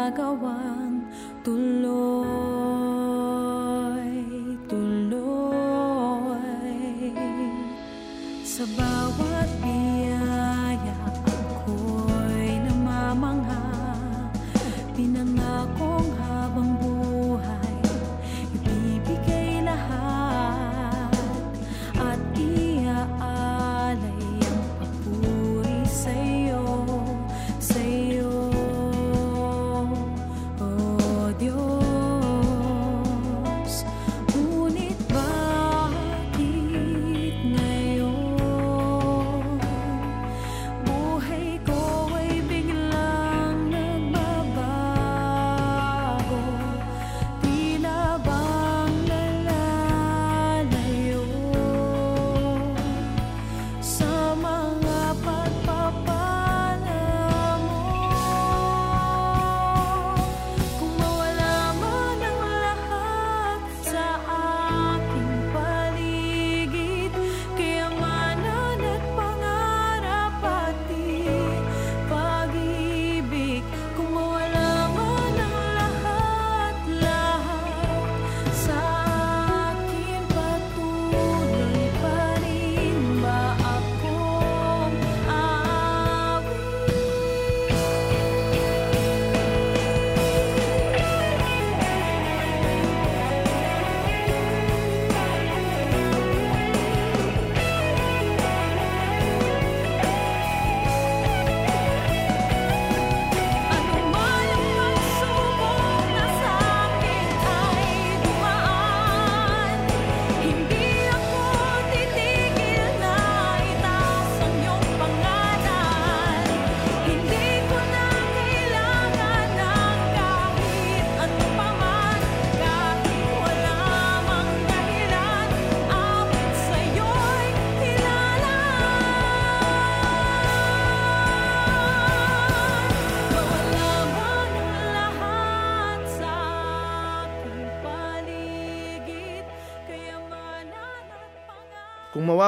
nagagawang tuloy, tuloy. Sa bawat Sa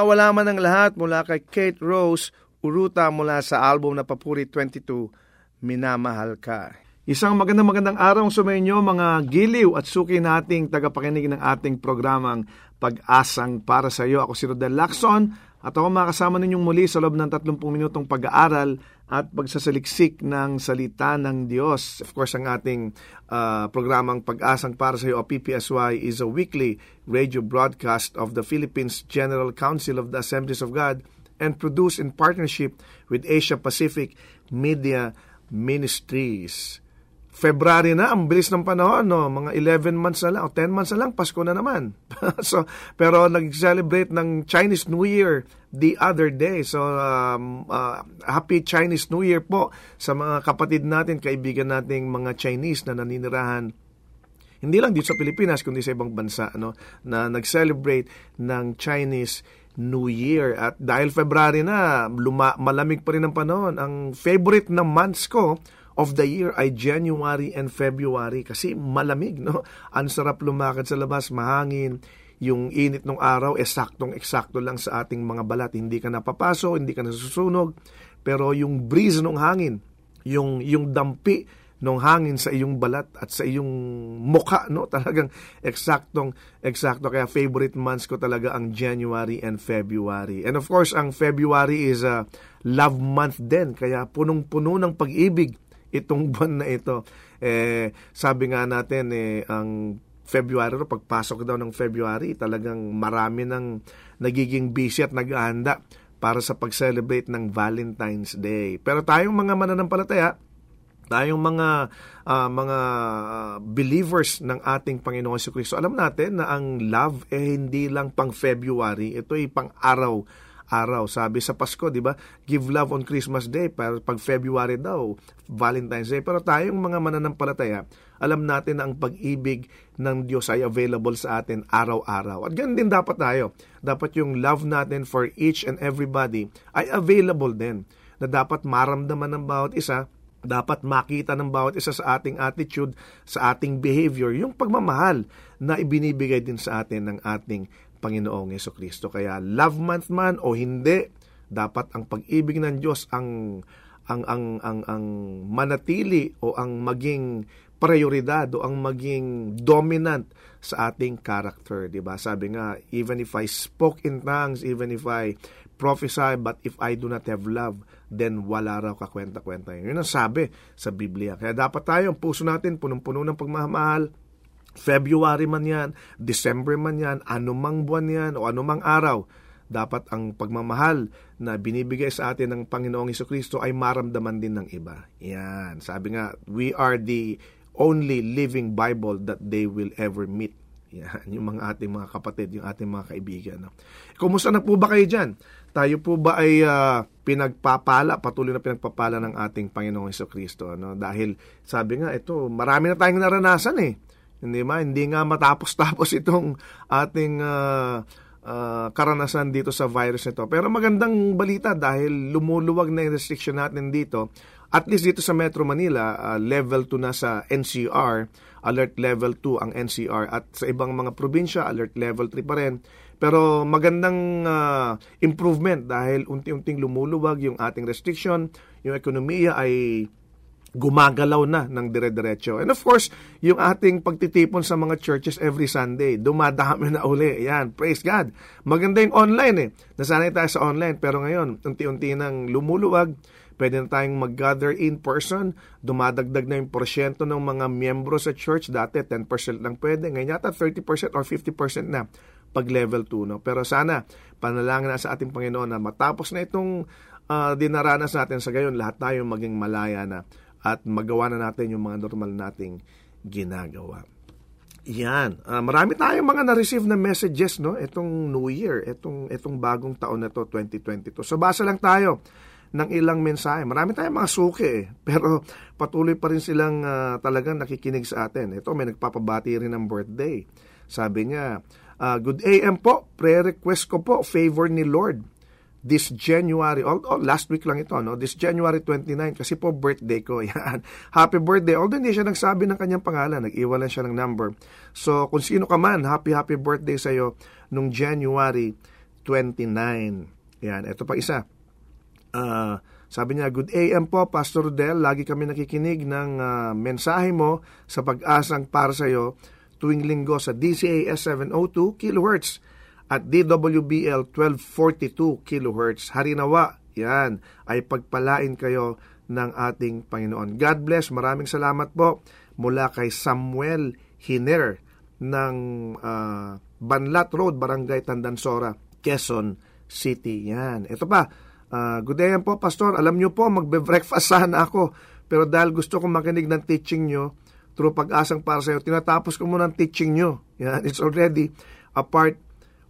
mawawala man ang lahat mula kay Kate Rose, uruta mula sa album na Papuri 22, Minamahal Ka. Isang magandang magandang araw sa inyo mga giliw at suki nating tagapakinig ng ating programang Pag-asang para sa iyo. Ako si Rodel Lacson at ako makasama ninyong muli sa loob ng 30 minutong pag-aaral at pagsasaliksik ng salita ng Diyos. Of course, ang ating ah, programang Pag-asang para sa iyo o PPSY is a weekly radio broadcast of the Philippines General Council of the Assemblies of God and produced in partnership with Asia Pacific Media Ministries. February na, ang bilis ng panahon, no? mga 11 months na lang, o 10 months na lang, Pasko na naman. so, pero nag-celebrate ng Chinese New Year the other day. So, um, uh, happy Chinese New Year po sa mga kapatid natin, kaibigan nating mga Chinese na naninirahan hindi lang dito sa Pilipinas kundi sa ibang bansa no na nag-celebrate ng Chinese New Year at dahil February na luma, malamig pa rin ang panahon ang favorite na months ko of the year ay January and February kasi malamig no ang sarap lumakad sa labas mahangin yung init ng araw esaktong eksakto lang sa ating mga balat hindi ka napapaso hindi ka nasusunog pero yung breeze ng hangin yung yung dampi ng hangin sa iyong balat at sa iyong mukha, no? Talagang eksaktong, eksakto. Kaya favorite months ko talaga ang January and February. And of course, ang February is a love month din. Kaya punong-puno ng pag-ibig itong buwan na ito. Eh, sabi nga natin, eh, ang February, pagpasok daw ng February, talagang marami ng nagiging busy at naghahanda para sa pag-celebrate ng Valentine's Day. Pero tayong mga mananampalataya, tayong mga uh, mga believers ng ating Panginoon si Kristo. Alam natin na ang love eh hindi lang pang February, ito ay pang araw araw. Sabi sa Pasko, di ba? Give love on Christmas Day. Pero pag February daw, Valentine's Day. Pero tayong mga mananampalataya, alam natin na ang pag-ibig ng Diyos ay available sa atin araw-araw. At ganun din dapat tayo. Dapat yung love natin for each and everybody ay available din. Na dapat maramdaman ng bawat isa dapat makita ng bawat isa sa ating attitude, sa ating behavior, yung pagmamahal na ibinibigay din sa atin ng ating Panginoong Yeso Kristo. Kaya love month man o hindi, dapat ang pag-ibig ng Diyos ang ang ang ang ang manatili o ang maging prioridad o ang maging dominant sa ating character, 'di ba? Sabi nga, even if I spoke in tongues, even if I prophesy, but if I do not have love, then wala raw kakwenta-kwenta yun. Ang sabi sa Biblia. Kaya dapat tayo, ang puso natin, punong-puno ng pagmamahal, February man yan, December man yan, anumang buwan yan, o anumang araw, dapat ang pagmamahal na binibigay sa atin ng Panginoong Iso Kristo ay maramdaman din ng iba. Yan. Sabi nga, we are the only living Bible that they will ever meet. Yan, yung mga ating mga kapatid, yung ating mga kaibigan. No? Kumusta na po ba kayo dyan? Tayo po ba ay uh, pinagpapala, patuloy na pinagpapala ng ating Panginoong Iso Kristo? No? Dahil sabi nga, ito, marami na tayong naranasan eh. Hindi ma, hindi nga matapos-tapos itong ating uh, uh, karanasan dito sa virus nito. Pero magandang balita dahil lumuluwag na yung restriction natin dito. At least dito sa Metro Manila, uh, level 2 na sa NCR, alert level 2 ang NCR. At sa ibang mga probinsya, alert level 3 pa rin. Pero magandang uh, improvement dahil unti-unting lumuluwag yung ating restriction, yung ekonomiya ay gumagalaw na ng dire-diretso. And of course, yung ating pagtitipon sa mga churches every Sunday, dumadami na uli. Yan, praise God. Maganda yung online eh. Nasanay tayo sa online, pero ngayon, unti-unti nang lumuluwag, pwede na tayong mag-gather in person, dumadagdag na yung porsyento ng mga miyembro sa church, dati 10% lang pwede, ngayon yata 30% or 50% na pag level 2. No? Pero sana, panalangin na sa ating Panginoon na matapos na itong uh, dinaranas natin sa gayon, lahat tayo maging malaya na at magawa na natin yung mga normal nating ginagawa. Yan. Uh, marami tayong mga na-receive na messages no itong New Year, itong itong bagong taon na to 2022. So basa lang tayo ng ilang mensahe. Marami tayong mga suki eh, pero patuloy pa rin silang uh, talagang nakikinig sa atin. Ito may nagpapabati rin ng birthday. Sabi niya, Uh, good AM po, prayer request ko po, favor ni Lord this January, oh, oh, last week lang ito, no? This January 29, kasi po birthday ko, yan. Happy birthday. Although hindi siya nagsabi ng kanyang pangalan, nag-iwan lang siya ng number. So, kung sino ka man, happy, happy birthday sa'yo nung January 29. Yan, ito pa isa. Uh, sabi niya, Good AM po, Pastor Del. Lagi kami nakikinig ng uh, mensahe mo sa pag-asang para sa'yo tuwing linggo sa DCAS 702 kHz at DWBL 1242 kHz. Harinawa, yan, ay pagpalain kayo ng ating Panginoon. God bless, maraming salamat po mula kay Samuel Hiner ng uh, Banlat Road, Barangay Tandansora, Quezon City. Yan. Ito pa, uh, good day po, Pastor. Alam nyo po, magbe-breakfast sana ako. Pero dahil gusto kong makinig ng teaching nyo, through pag-asang para sa iyo, tinatapos ko muna ang teaching nyo. Yan, it's already a part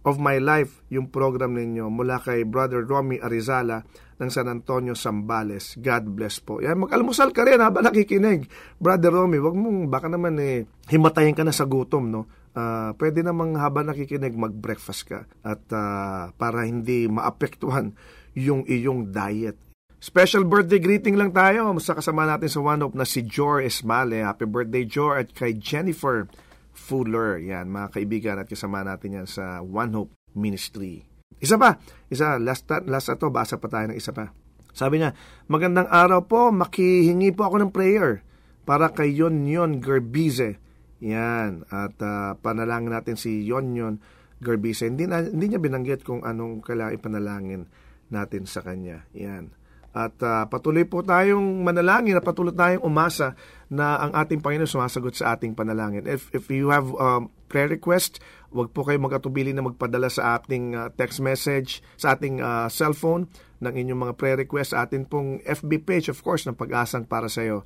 of My Life, yung program ninyo mula kay Brother Romy Arizala ng San Antonio, Sambales. God bless po. Yan, mag-almusal ka rin habang nakikinig. Brother Romy, wag mong baka naman eh, himatayin ka na sa gutom, no? Ah, pwede namang habang nakikinig mag-breakfast ka at ah, para hindi maapektuhan yung iyong diet. Special birthday greeting lang tayo sa kasama natin sa One Hope na si Jor Esmale. Happy birthday, Jor, at kay Jennifer Fuller. Yan, mga kaibigan at kasama natin yan sa One Hope Ministry. Isa pa, isa, last, last ato, basa pa tayo ng isa pa. Sabi niya, magandang araw po, makihingi po ako ng prayer para kay Yon Yon Gerbize. Yan, at ah, panalangin natin si Yon Yon Gerbize. Hindi, na, hindi niya binanggit kung anong kailangan ipanalangin natin sa kanya. Yan. At ah, patuloy po tayong manalangin at patuloy tayong umasa na ang ating Panginoon sumasagot sa ating panalangin. If, if you have um, prayer request, wag po kayo magatubili na magpadala sa ating ah, text message, sa ating ah, cellphone ng inyong mga prayer request, sa ating pong FB page, of course, ng pag-asang para sa iyo.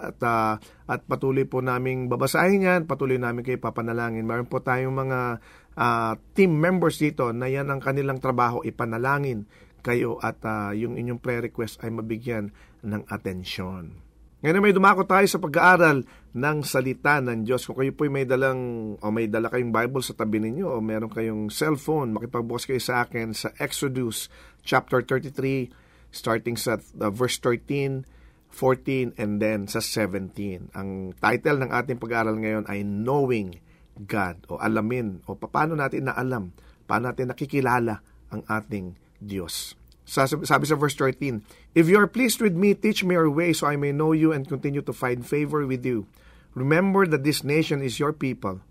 At, ah, at patuloy po naming babasahin yan, patuloy namin kayo papanalangin. Meron po tayong mga ah, team members dito na yan ang kanilang trabaho, ipanalangin kayo at ah, yung inyong prayer request ay mabigyan ng atensyon. Ngayon may dumako tayo sa pag-aaral ng salita ng Diyos. Kung kayo po may dalang o may dala kayong Bible sa tabi ninyo o meron kayong cellphone, makipagbukas kayo sa akin sa Exodus chapter 33 starting sa uh, verse 13, 14 and then sa 17. Ang title ng ating pag-aaral ngayon ay Knowing God o alamin o paano natin naalam, paano natin nakikilala ang ating Diyos. Sabi, sa verse 13, If you are pleased with me, teach me your way so I may know you and continue to find favor with you. Remember that this nation is your people.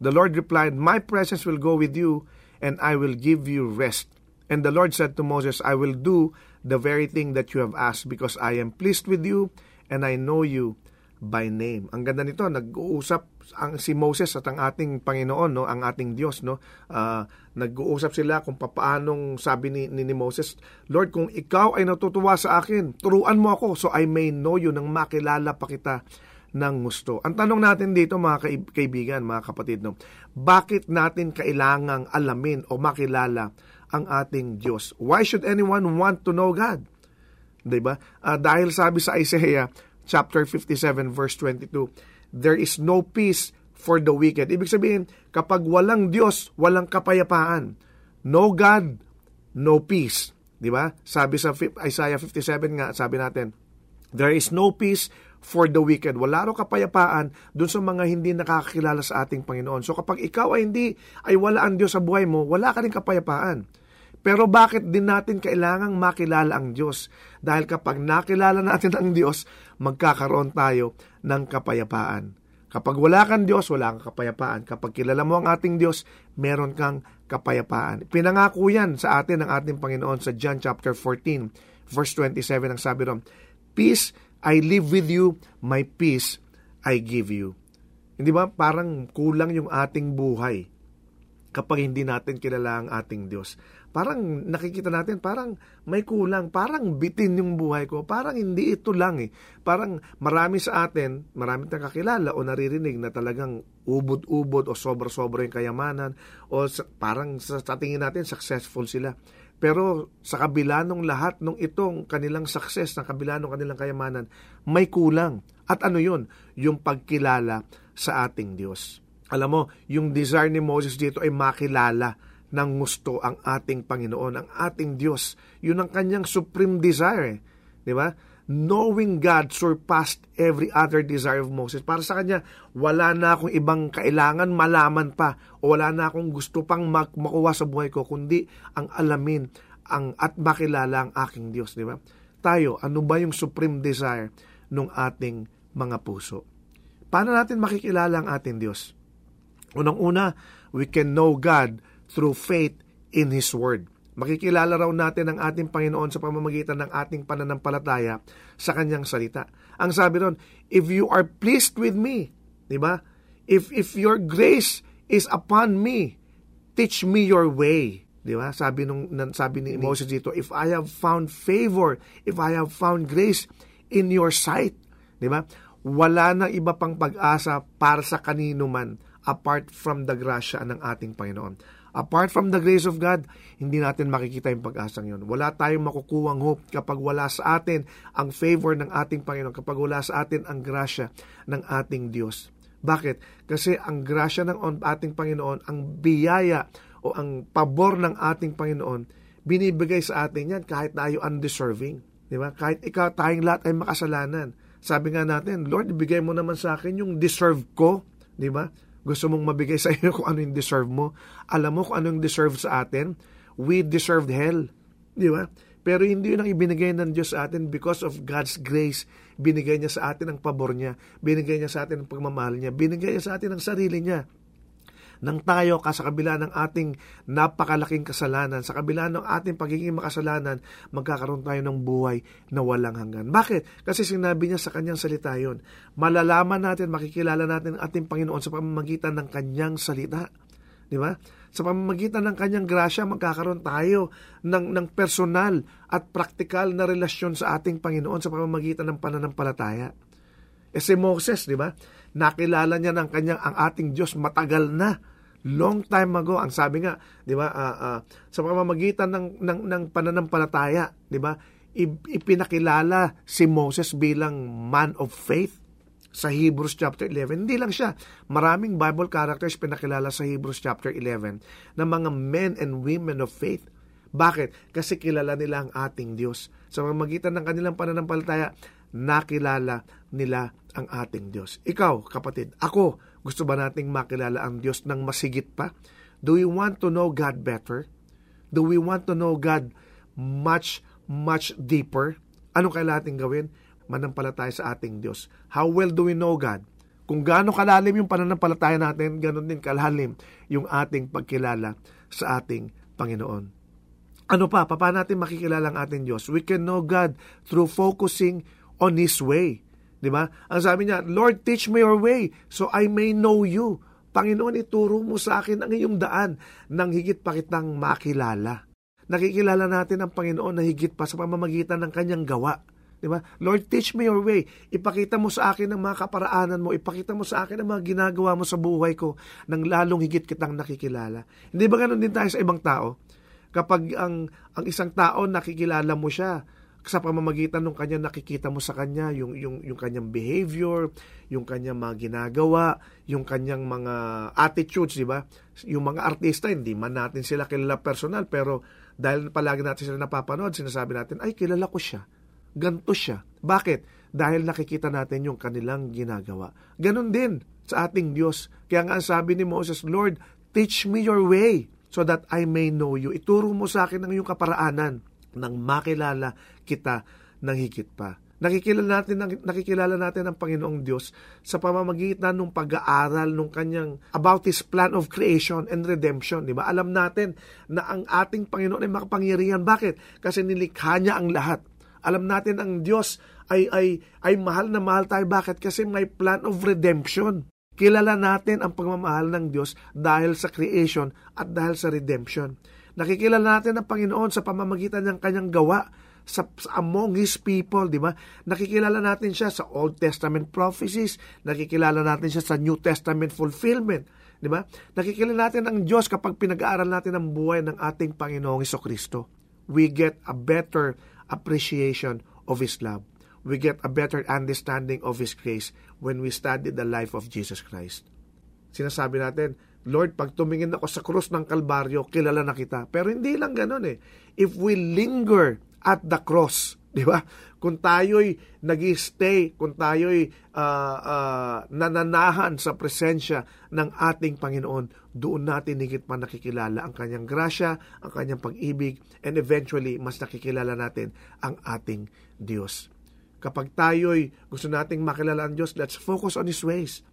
The Lord replied, My presence will go with you, and I will give you rest. And the Lord said to Moses, I will do the very thing that you have asked, because I am pleased with you, and I know you by name. Ang ganda nito, nag-uusap ang si Moses at ang ating Panginoon, no, ang ating Diyos, no. Ah, nag-uusap sila kung papaanong sabi ni, ni, ni Moses, Lord, kung ikaw ay natutuwa sa akin, turuan mo ako so I may know you nang makilala pa kita ng gusto. Ang tanong natin dito mga kaib- kaibigan, mga kapatid, no, bakit natin kailangang alamin o makilala ang ating Diyos? Why should anyone want to know God? 'di ba? Ah, dahil sabi sa Isaiah chapter 57 verse 22, there is no peace for the wicked. Ibig sabihin, kapag walang Diyos, walang kapayapaan. No God, no peace. 'Di ba? Sabi sa Isaiah 57 nga, sabi natin, there is no peace for the wicked. Wala raw kapayapaan dun sa mga hindi nakakakilala sa ating Panginoon. So kapag ikaw ay hindi, ay wala ang Diyos sa buhay mo, wala ka rin kapayapaan. Pero bakit din natin kailangang makilala ang Diyos? Dahil kapag nakilala natin ang Diyos, magkakaroon tayo ng kapayapaan. Kapag wala kang Diyos, wala kang kapayapaan. Kapag kilala mo ang ating Diyos, meron kang kapayapaan. Pinangako yan sa atin ng ating Panginoon sa John chapter 14, verse 27, ang sabi ron, Peace I live with you, my peace I give you. Hindi ba parang kulang yung ating buhay kapag hindi natin kilala ang ating Diyos. Parang nakikita natin, parang may kulang, parang bitin yung buhay ko, parang hindi ito lang eh. Parang marami sa atin, marami tayong kakilala o naririnig na talagang ubod-ubod o sobra-sobra yung kayamanan o sa- parang sa, sa tingin natin successful sila. Pero sa kabila nung lahat nung itong kanilang success, sa kabila nung kanilang kayamanan, may kulang. At ano yun? Yung pagkilala sa ating Diyos. Alam mo, yung desire ni Moses dito ay makilala ng gusto ang ating Panginoon, ang ating Diyos. Yun ang kanyang supreme desire. eh. Di ba? Knowing God surpassed every other desire of Moses. Para sa kanya, wala na akong ibang kailangan malaman pa o wala na akong gusto pang mak- makuha sa buhay ko, kundi ang alamin ang at makilala ang aking Diyos. Di ba? Tayo, ano ba yung supreme desire ng ating mga puso? Paano natin makikilala ang ating Diyos? Unang-una, we can know God through faith in His Word. Makikilala raw natin ang ating Panginoon sa pamamagitan ng ating pananampalataya sa Kanyang salita. Ang sabi ron, if you are pleased with me, di ba? If, if your grace is upon me, teach me your way. Di ba? Sabi, nung, sabi ni Moses dito, if I have found favor, if I have found grace in your sight, di ba? Wala na iba pang pag-asa para sa kanino man apart from the grasya ng ating Panginoon. Apart from the grace of God, hindi natin makikita yung pag-asang yun. Wala tayong makukuwang hope kapag wala sa atin ang favor ng ating Panginoon, kapag wala sa atin ang grasya ng ating Diyos. Bakit? Kasi ang grasya ng ating Panginoon, ang biyaya o ang pabor ng ating Panginoon, binibigay sa atin yan kahit tayo undeserving. Di ba? Kahit ikaw, tayong lahat ay makasalanan. Sabi nga natin, Lord, ibigay mo naman sa akin yung deserve ko. Di ba? Gusto mong mabigay sa iyo kung ano yung deserve mo. Alam mo kung ano yung deserve sa atin. We deserved hell. Di ba? Pero hindi yun ang ibinigay ng Diyos sa atin because of God's grace. Binigay niya sa atin ang pabor niya. Binigay niya sa atin ang pagmamahal niya. Binigay niya sa atin ang sarili niya nang tayo ka sa kabila ng ating napakalaking kasalanan, sa kabila ng ating pagiging makasalanan, magkakaroon tayo ng buhay na walang hanggan. Bakit? Kasi sinabi niya sa kanyang salita yon. Malalaman natin, makikilala natin ang ating Panginoon sa pamamagitan ng kanyang salita. Di ba? Sa pamamagitan ng kanyang grasya, magkakaroon tayo ng, ng personal at praktikal na relasyon sa ating Panginoon sa pamamagitan ng pananampalataya. E si Moses, di ba? Nakilala niya ng kanyang ang ating Diyos matagal na long time ago ang sabi nga 'di ba uh, uh, sa pamamagitan ng ng, ng pananampalataya 'di ba ipinakilala si Moses bilang man of faith sa Hebrews chapter 11 hindi lang siya maraming Bible characters pinakilala sa Hebrews chapter 11 na mga men and women of faith bakit? Kasi kilala nila ang ating Diyos. Sa pamamagitan ng kanilang pananampalataya, nakilala nila ang ating Diyos. Ikaw, kapatid, ako, gusto ba nating makilala ang Diyos ng masigit pa? Do we want to know God better? Do we want to know God much, much deeper? Ano kailangan natin gawin? Manampalataya sa ating Diyos. How well do we know God? Kung gaano kalalim yung pananampalataya natin, ganon din kalalim yung ating pagkilala sa ating Panginoon. Ano pa? Paano natin makikilala ang ating Diyos? We can know God through focusing on His way. Di ba? Ang sabi niya, Lord, teach me your way so I may know you. Panginoon, ituro mo sa akin ang iyong daan nang higit pa kitang makilala. Nakikilala natin ang Panginoon na higit pa sa pamamagitan ng kanyang gawa. Di ba? Lord, teach me your way. Ipakita mo sa akin ang mga kaparaanan mo. Ipakita mo sa akin ang mga ginagawa mo sa buhay ko nang lalong higit kitang nakikilala. Hindi ba ganun din tayo sa ibang tao? Kapag ang, ang isang tao nakikilala mo siya, sa pamamagitan ng kanya nakikita mo sa kanya yung yung yung kanyang behavior, yung kanyang mga ginagawa, yung kanyang mga attitudes, di ba? Yung mga artista hindi man natin sila kilala personal pero dahil palagi natin sila napapanood, sinasabi natin, ay kilala ko siya. Ganto siya. Bakit? Dahil nakikita natin yung kanilang ginagawa. Ganon din sa ating Diyos. Kaya nga sabi ni Moses, Lord, teach me your way so that I may know you. Ituro mo sa akin ang iyong kaparaanan nang makilala kita ng higit pa. Nakikilala natin, nakikilala natin ang Panginoong Diyos sa pamamagitan ng pag-aaral ng kanyang about His plan of creation and redemption. Di ba? Alam natin na ang ating Panginoon ay makapangyarihan. Bakit? Kasi nilikha niya ang lahat. Alam natin ang Diyos ay, ay, ay mahal na mahal tayo. Bakit? Kasi may plan of redemption. Kilala natin ang pagmamahal ng Diyos dahil sa creation at dahil sa redemption. Nakikilala natin ang Panginoon sa pamamagitan ng kanyang gawa sa, sa among His people, di ba? Nakikilala natin siya sa Old Testament prophecies, nakikilala natin siya sa New Testament fulfillment, di ba? Nakikilala natin ang Diyos kapag pinag-aaral natin ang buhay ng ating Panginoong Iso Kristo. We get a better appreciation of His love. We get a better understanding of His grace when we study the life of Jesus Christ. Sinasabi natin, Lord, pag tumingin ako sa krus ng Kalbaryo, kilala na kita. Pero hindi lang ganun eh. If we linger at the cross. Di ba? Kung tayo'y nag stay kung tayo'y uh, uh, nananahan sa presensya ng ating Panginoon, doon natin higit pa nakikilala ang kanyang grasya, ang kanyang pag-ibig, and eventually, mas nakikilala natin ang ating Diyos. Kapag tayo'y gusto nating makilala ang Diyos, let's focus on His ways.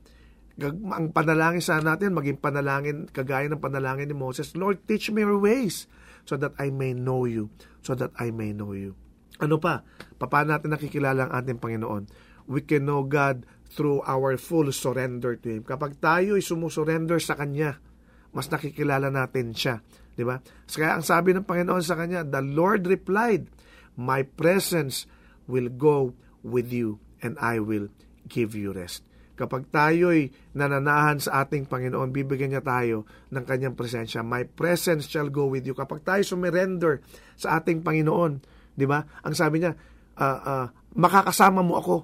Ang panalangin sa natin, maging panalangin, kagaya ng panalangin ni Moses, Lord, teach me your ways so that I may know you, so that I may know you. Ano pa? Paano natin nakikilala ang ating Panginoon? We can know God through our full surrender to Him. Kapag tayo ay sumusurrender sa Kanya, mas nakikilala natin siya. Di ba? Kaya ang sabi ng Panginoon sa Kanya, The Lord replied, My presence will go with you and I will give you rest. Kapag tayo'y nananahan sa ating Panginoon, bibigyan niya tayo ng kanyang presensya. My presence shall go with you. Kapag tayo sumurrender sa ating Panginoon, di ba? Ang sabi niya, ah, ah, makakasama mo ako.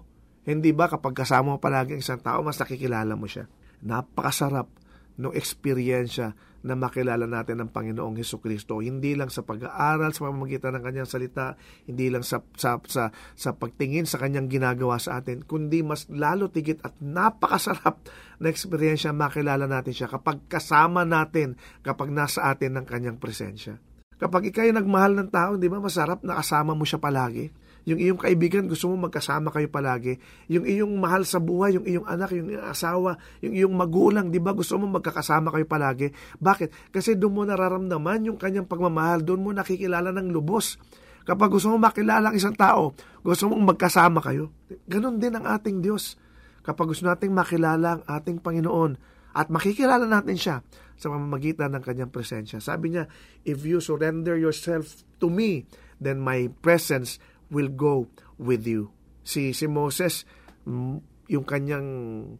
Hindi ba kapag kasama mo palagi ang isang tao, mas nakikilala mo siya. Napakasarap ng eksperyensya na makilala natin ang Panginoong Heso Kristo. Hindi lang sa pag-aaral sa pamamagitan ng kanyang salita, hindi lang sa, sa, sa, sa pagtingin sa kanyang ginagawa sa atin, kundi mas lalo tigit at napakasarap na eksperyensya makilala natin siya kapag kasama natin, kapag nasa atin ng kanyang presensya. Kapag ikay nagmahal ng tao, di ba masarap na kasama mo siya palagi? Yung iyong kaibigan, gusto mo magkasama kayo palagi. Yung iyong mahal sa buhay, yung iyong anak, yung iyong asawa, yung iyong magulang, di ba? Gusto mo magkakasama kayo palagi. Bakit? Kasi doon mo nararamdaman yung kanyang pagmamahal, doon mo nakikilala ng lubos. Kapag gusto mo makilala ang isang tao, gusto mong magkasama kayo. Ganon din ang ating Diyos. Kapag gusto nating makilala ang ating Panginoon at makikilala natin siya sa pamamagitan ng kanyang presensya. Sabi niya, if you surrender yourself to me, then my presence will go with you. Si, si Moses, mm, yung kanyang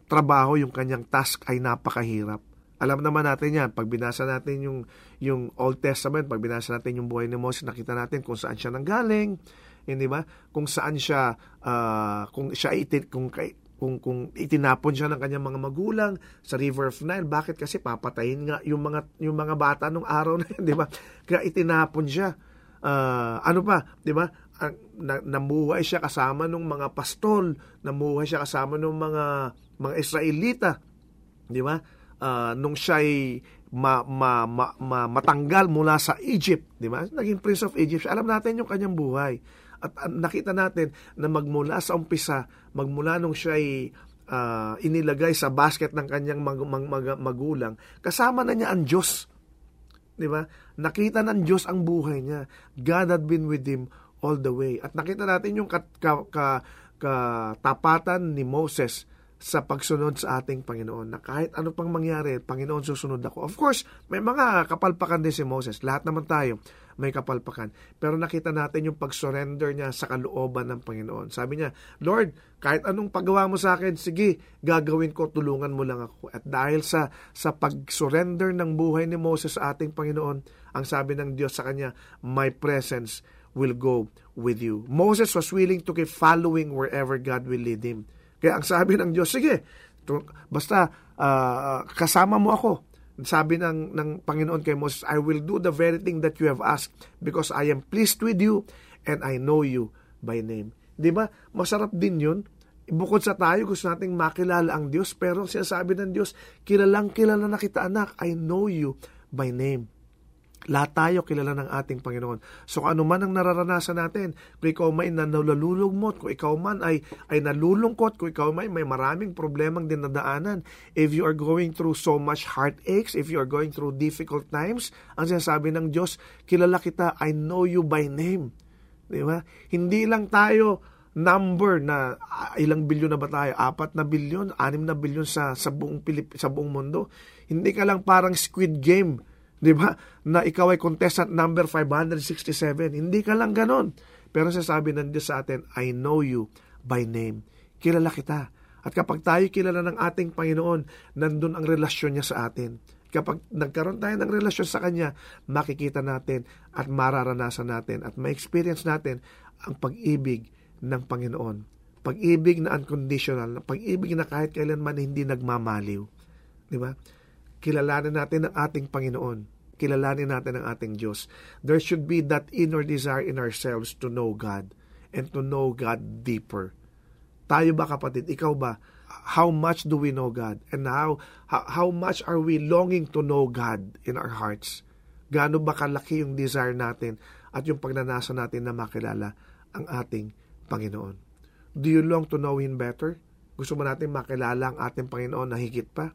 trabaho, yung kanyang task ay napakahirap. Alam naman natin yan, pag binasa natin yung, yung Old Testament, pag binasa natin yung buhay ni Moses, nakita natin kung saan siya nanggaling, hindi ba? Kung saan siya, uh, kung siya itin, kung, kung, kung itinapon siya ng kanyang mga magulang sa River of Nile. Bakit? Kasi papatayin nga yung mga, yung mga bata nung araw na yun, di ba? Kaya itinapon siya. Uh, ano pa, di ba? Na, namuhay siya kasama ng mga pastol, namuhay siya kasama ng mga mga Israelita, di ba? Uh, nung siya ay ma, ma, ma, ma, matanggal mula sa Egypt, di ba? Naging Prince of Egypt. Alam natin yung kanyang buhay. At uh, nakita natin na magmula sa umpisa, magmula nung siya ay uh, inilagay sa basket ng kanyang mag, mag, mag, magulang, kasama na niya ang Diyos. Di ba? Nakita ng Diyos ang buhay niya. God had been with him all the way. At nakita natin yung kat, ka, ka, katapatan ni Moses sa pagsunod sa ating Panginoon na kahit ano pang mangyari, Panginoon susunod ako. Of course, may mga kapalpakan din si Moses. Lahat naman tayo may kapalpakan. Pero nakita natin yung pag-surrender niya sa kalooban ng Panginoon. Sabi niya, Lord, kahit anong paggawa mo sa akin, sige, gagawin ko, tulungan mo lang ako. At dahil sa, sa pag-surrender ng buhay ni Moses sa ating Panginoon, ang sabi ng Diyos sa kanya, my presence will go with you. Moses was willing to keep following wherever God will lead him. Kaya ang sabi ng Diyos, sige, basta uh, kasama mo ako. Sabi ng, ng Panginoon kay Moses, I will do the very thing that you have asked because I am pleased with you and I know you by name. Di ba? Masarap din yun. Bukod sa tayo, gusto nating makilala ang Diyos, pero sinasabi ng Diyos, kilalang kilala na kita anak, I know you by name. Lahat tayo kilala ng ating Panginoon. So kung ano man ang nararanasan natin, kung ikaw may nalululugmot, kung ikaw man ay, ay nalulungkot, kung ikaw may may maraming problemang dinadaanan, if you are going through so much heartaches, if you are going through difficult times, ang sinasabi ng Diyos, kilala kita, I know you by name. Di ba? Hindi lang tayo number na uh, ilang bilyon na ba tayo? Apat na bilyon, anim na bilyon sa, sa buong Pilip, sa buong mundo. Hindi ka lang parang squid game 'Di ba? Na ikaw ay contestant number 567. Hindi ka lang ganon. Pero sasabi ng Diyos sa atin, I know you by name. Kilala kita. At kapag tayo kilala ng ating Panginoon, nandun ang relasyon niya sa atin. Kapag nagkaroon tayo ng relasyon sa Kanya, makikita natin at mararanasan natin at ma-experience natin ang pag-ibig ng Panginoon. Pag-ibig na unconditional, pag-ibig na kahit kailanman hindi nagmamaliw. Di ba? Kilalanin natin ang ating Panginoon. Kilalanin natin ang ating Diyos. There should be that inner desire in ourselves to know God and to know God deeper. Tayo ba kapatid? Ikaw ba? How much do we know God? And how, how, much are we longing to know God in our hearts? Gaano ba kalaki yung desire natin at yung pagnanasa natin na makilala ang ating Panginoon? Do you long to know Him better? Gusto mo natin makilala ang ating Panginoon na higit pa?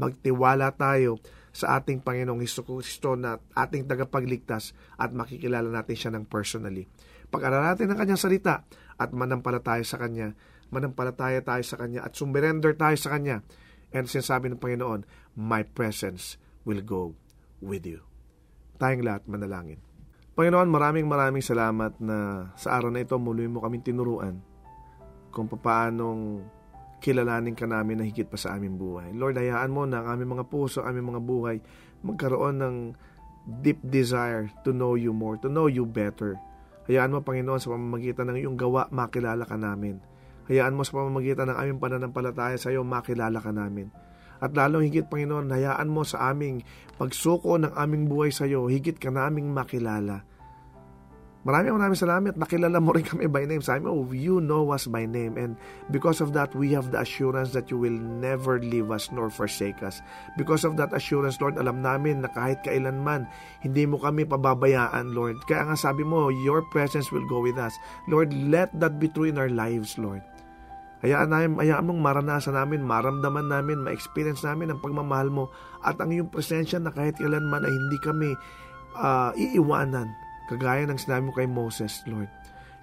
Magtiwala tayo sa ating Panginoong Hesus Kristo na ating tagapagligtas at makikilala natin siya ng personally. Pag-aralan natin ang kanyang salita at manampalataya sa kanya, manampalataya tayo sa kanya at sumberender tayo sa kanya. And sinasabi ng Panginoon, My presence will go with you. Tayong lahat manalangin. Panginoon, maraming maraming salamat na sa araw na ito muli mo kaming tinuruan kung paanong kilalanin ka namin na higit pa sa aming buhay. Lord, hayaan mo na ang aming mga puso, aming mga buhay, magkaroon ng deep desire to know you more, to know you better. Hayaan mo, Panginoon, sa pamamagitan ng iyong gawa, makilala ka namin. Hayaan mo sa pamamagitan ng aming pananampalataya sa iyo, makilala ka namin. At lalong higit, Panginoon, hayaan mo sa aming pagsuko ng aming buhay sa iyo, higit ka naming makilala. Maraming maraming salamat. Nakilala mo rin kami by name. Sabi mo, oh, you know us by name. And because of that, we have the assurance that you will never leave us nor forsake us. Because of that assurance, Lord, alam namin na kahit kailanman, hindi mo kami pababayaan, Lord. Kaya nga sabi mo, your presence will go with us. Lord, let that be true in our lives, Lord. Hayaan, namin, hayaan mong maranasan namin, maramdaman namin, ma-experience namin ang pagmamahal mo at ang iyong presensya na kahit kailanman ay hindi kami uh, iiwanan Kagaya ng sinabi mo kay Moses, Lord.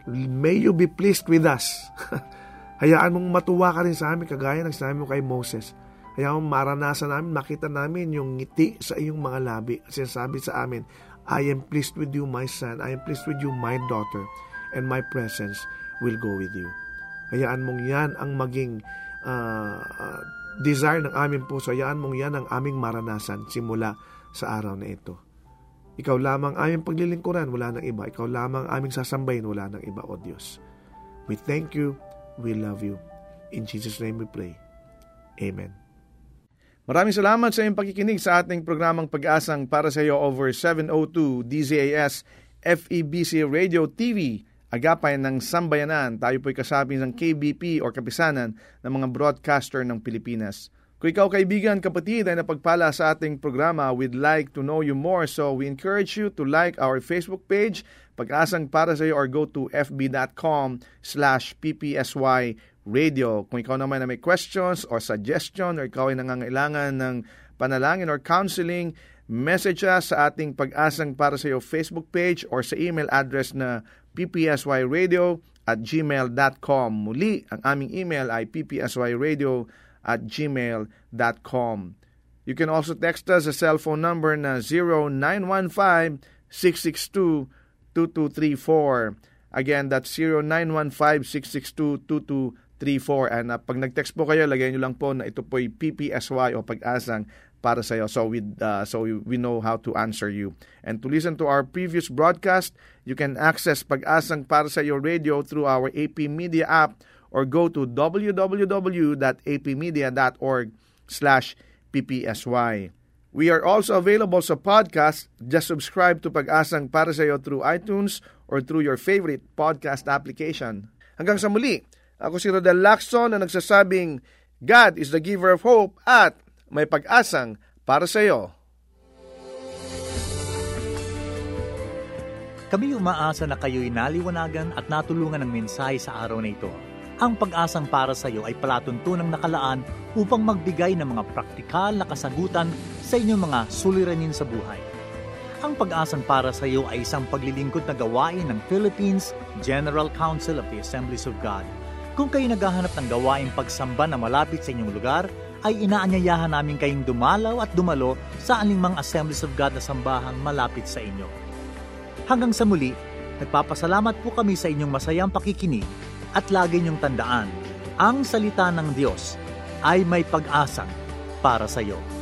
May you be pleased with us. Hayaan mong matuwa ka rin sa amin, kagaya ng sinabi mo kay Moses. Hayaan mong maranasan namin, makita namin yung ngiti sa iyong mga labi. At sinasabi sa amin, I am pleased with you, my son. I am pleased with you, my daughter. And my presence will go with you. Hayaan mong yan ang maging uh, desire ng aming puso. Hayaan mong yan ang aming maranasan simula sa araw na ito. Ikaw lamang aming paglilingkuran, wala nang iba. Ikaw lamang aming sasambahin, wala nang iba, O Diyos. We thank you. We love you. In Jesus' name we pray. Amen. Maraming salamat sa iyong pakikinig sa ating programang pag-asang para sa iyo over 702 DZAS FEBC Radio TV agapay ng sambayanan. Tayo po'y kasabi ng KBP o kapisanan ng mga broadcaster ng Pilipinas. Kung ikaw kaibigan, kapatid ay napagpala sa ating programa, we'd like to know you more. So we encourage you to like our Facebook page, Pag-asang para sa iyo or go to fb.com slash ppsy. Kung ikaw naman na may questions or suggestion or ikaw ay nangangailangan ng panalangin or counseling, message us sa ating Pag-asang para sa iyo Facebook page or sa email address na ppsyradio at gmail.com. Muli, ang aming email ay ppsyradio at gmail.com. You can also text us a cell phone number na 0915-662-2234. Again, that's 0915-662-2234. And uh, pag nag-text po kayo, lagay nyo lang po na ito po'y PPSY o pag-asang para sa iyo. So we uh, so we know how to answer you. And to listen to our previous broadcast, you can access Pag-asang para sa iyo radio through our AP Media app or go to www.apmedia.org slash ppsy. We are also available sa podcast. Just subscribe to Pag-asang para sa iyo through iTunes or through your favorite podcast application. Hanggang sa muli, ako si Rodel Lacson na nagsasabing God is the giver of hope at may pag-asang para sa iyo. Kami umaasa na kayo'y naliwanagan at natulungan ng mensahe sa araw na ito. Ang pag-asang para sa iyo ay palatuntunang nakalaan upang magbigay ng mga praktikal na kasagutan sa inyong mga suliranin sa buhay. Ang pag-asang para sa iyo ay isang paglilingkod na gawain ng Philippines General Council of the Assemblies of God. Kung kayo naghahanap ng gawain pagsamba na malapit sa inyong lugar, ay inaanyayahan namin kayong dumalaw at dumalo sa anumang Assemblies of God na sambahang malapit sa inyo. Hanggang sa muli, nagpapasalamat po kami sa inyong masayang pakikinig at lagi niyong tandaan, ang salita ng Diyos ay may pag-asa para sa iyo.